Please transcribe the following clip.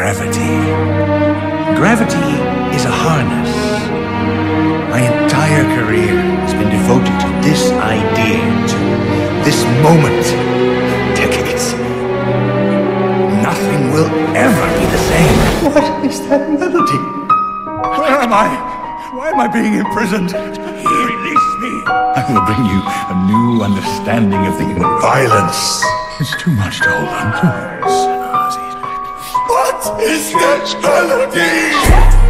gravity. Gravity is a harness. My entire career has been devoted to this idea, to this moment. Decades. Nothing will ever be the same. What is that melody? Where am I? Why am I being imprisoned? Release me. I will bring you a new understanding of the violence. It's too much to hold on to. Is that melody?